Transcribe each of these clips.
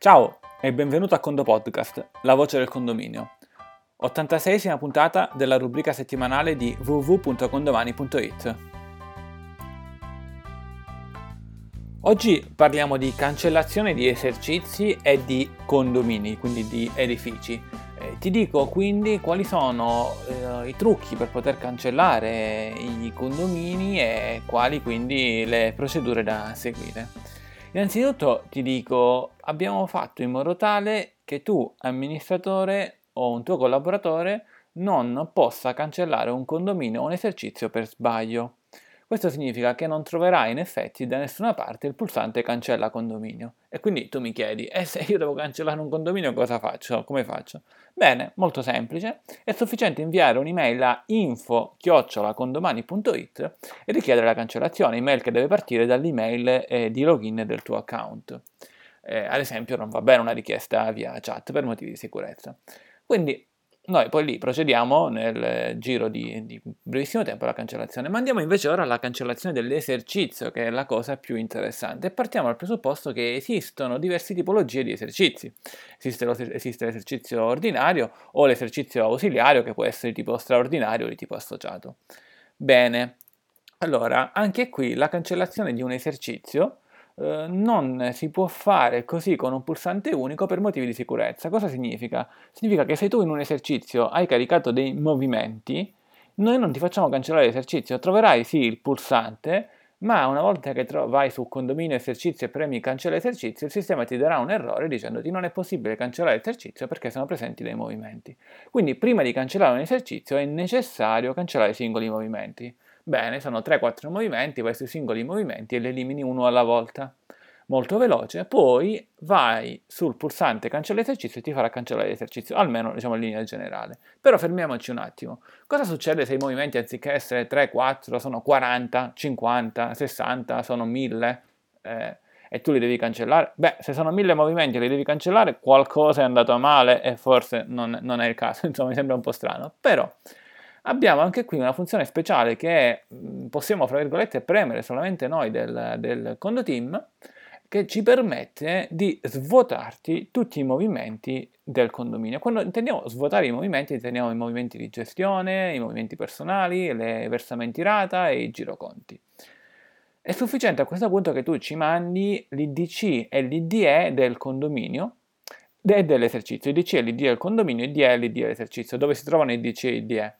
Ciao e benvenuto a Condo Podcast, la voce del condominio. 86esima puntata della rubrica settimanale di www.condomani.it. Oggi parliamo di cancellazione di esercizi e di condomini, quindi di edifici. Eh, ti dico quindi quali sono eh, i trucchi per poter cancellare i condomini e quali quindi le procedure da seguire. Innanzitutto ti dico, abbiamo fatto in modo tale che tu, amministratore o un tuo collaboratore, non possa cancellare un condominio o un esercizio per sbaglio. Questo significa che non troverai in effetti da nessuna parte il pulsante cancella condominio. E quindi tu mi chiedi, e eh, se io devo cancellare un condominio cosa faccio? Come faccio? Bene, molto semplice, è sufficiente inviare un'email a info-condomani.it e richiedere la cancellazione, email che deve partire dall'email eh, di login del tuo account. Eh, ad esempio non va bene una richiesta via chat per motivi di sicurezza. Quindi noi poi lì procediamo nel giro di, di, brevissimo tempo alla cancellazione, ma andiamo invece ora alla cancellazione dell'esercizio, che è la cosa più interessante. Partiamo dal presupposto che esistono diverse tipologie di esercizi. Esiste, lo, esiste l'esercizio ordinario o l'esercizio ausiliario, che può essere di tipo straordinario o di tipo associato. Bene, allora, anche qui la cancellazione di un esercizio eh, non si può fare così con un pulsante unico per motivi di sicurezza. Cosa significa? Significa che se tu in un esercizio hai caricato dei movimenti, noi non ti facciamo cancellare l'esercizio, troverai sì il pulsante, ma una volta che tro- vai su condominio esercizio e premi cancella esercizio, il sistema ti darà un errore dicendoti non è possibile cancellare l'esercizio perché sono presenti dei movimenti. Quindi prima di cancellare un esercizio è necessario cancellare i singoli movimenti. Bene, sono 3-4 movimenti, vai sui singoli movimenti e li elimini uno alla volta. Molto veloce, poi vai sul pulsante cancella esercizio e ti farà cancellare l'esercizio, almeno diciamo in linea generale. Però fermiamoci un attimo. Cosa succede se i movimenti anziché essere 3, 4 sono 40, 50, 60, sono 1000? Eh, e tu li devi cancellare? Beh, se sono 1000 movimenti e li devi cancellare, qualcosa è andato male e forse non, non è il caso, insomma mi sembra un po' strano. Però abbiamo anche qui una funzione speciale che possiamo, fra virgolette, premere solamente noi del, del Condo Team, che ci permette di svuotarti tutti i movimenti del condominio. Quando intendiamo svuotare i movimenti, intendiamo i movimenti di gestione, i movimenti personali, le versamenti rata e i giroconti. È sufficiente a questo punto che tu ci mandi l'IDC e l'IDE del condominio e dell'esercizio. IDC e l'IDE del condominio, IDE e l'IDE dell'esercizio, dove si trovano IDC e IDE.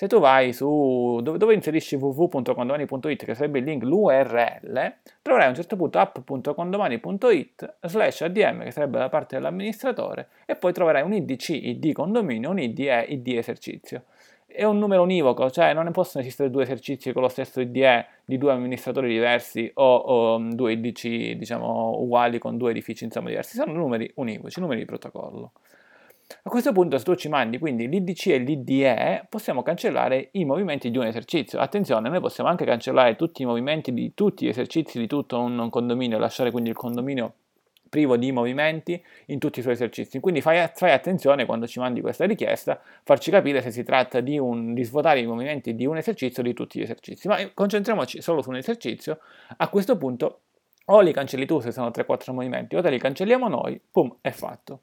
Se tu vai su dove, dove inserisci www.condomani.it, che sarebbe il link, l'URL, troverai a un certo punto app.condomani.it slash ADM, che sarebbe la parte dell'amministratore, e poi troverai un IDC, ID condominio, un IDE, ID esercizio. È un numero univoco, cioè non ne possono esistere due esercizi con lo stesso IDE di due amministratori diversi o, o due IDC, diciamo, uguali con due edifici, insomma, diversi. Sono numeri univoci, numeri di protocollo. A questo punto se tu ci mandi quindi l'IDC e l'IDE possiamo cancellare i movimenti di un esercizio. Attenzione, noi possiamo anche cancellare tutti i movimenti di tutti gli esercizi di tutto un condominio, lasciare quindi il condominio privo di movimenti in tutti i suoi esercizi. Quindi fai, fai, attenzione quando ci mandi questa richiesta, farci capire se si tratta di, un, di svuotare i movimenti di un esercizio o di tutti gli esercizi. Ma concentriamoci solo su un esercizio. A questo punto o li cancelli tu se sono 3-4 movimenti o te li cancelliamo noi, pum, è fatto.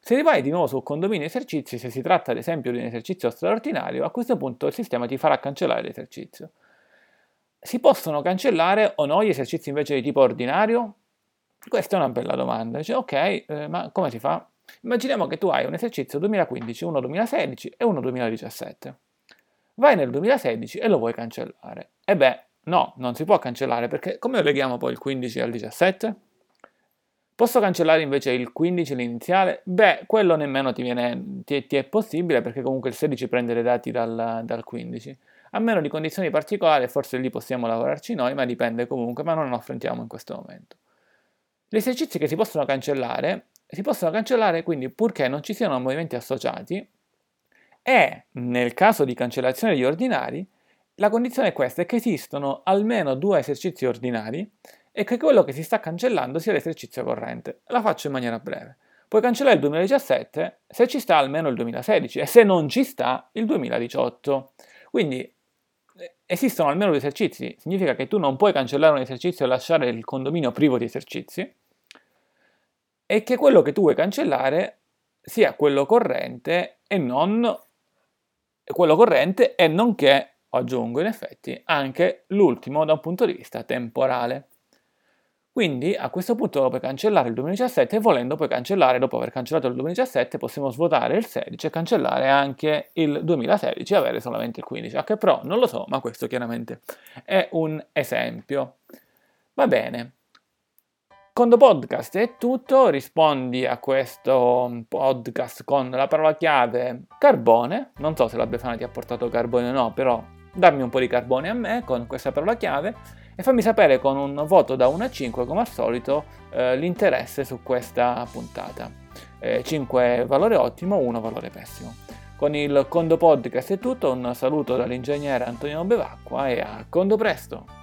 Se rivai di nuovo sul condominio esercizi, se si tratta ad esempio di un esercizio straordinario, a questo punto il sistema ti farà cancellare l'esercizio. Si possono cancellare o no gli esercizi invece di tipo ordinario? Questa è una bella domanda. Dice, ok, eh, ma come si fa? Immaginiamo che tu hai un esercizio 2015, uno 2016 e uno 2017. Vai nel 2016 e lo vuoi cancellare. E beh, no, non si può cancellare perché come leghiamo poi il 15 al 17? Posso cancellare invece il 15, l'iniziale? Beh, quello nemmeno ti, viene, ti, ti, è possibile perché comunque il 16 prende i dati dal, dal 15. A meno di condizioni particolari, forse lì possiamo lavorarci noi, ma dipende comunque, ma non lo affrontiamo in questo momento. Gli esercizi che si possono cancellare, si possono cancellare quindi purché non ci siano movimenti associati e nel caso di cancellazione degli ordinari, la condizione è questa, è che esistono almeno due esercizi ordinari e che quello che si sta cancellando sia l'esercizio corrente. La faccio in maniera breve. Puoi cancellare il 2017 se ci sta almeno il 2016 e se non ci sta il 2018. Quindi esistono almeno due esercizi, significa che tu non puoi cancellare un esercizio e lasciare il condominio privo di esercizi. è che quello che tu vuoi cancellare sia quello corrente e non quello corrente e nonché, aggiungo in effetti, anche l'ultimo da un punto di vista temporale. Quindi a questo punto puoi cancellare il 2017 e volendo puoi cancellare, dopo aver cancellato il 2017, possiamo svuotare il 16 e cancellare anche il 2016 e avere solamente il 15. Anche però non lo so, ma questo chiaramente è un esempio. Va bene. Condo Podcast è tutto, rispondi a questo podcast con la parola chiave carbone, non so se la Befana ti ha portato carbone o no, però dammi un po' di carbone a me con questa parola chiave e fammi sapere con un voto da 1 a 5 come al solito eh, l'interesse su questa puntata. Eh, 5 valore ottimo, 1 valore pessimo. Con il Condo Podcast è tutto, un saluto dall'ingegnere Antonino Bevacqua e a Condo presto!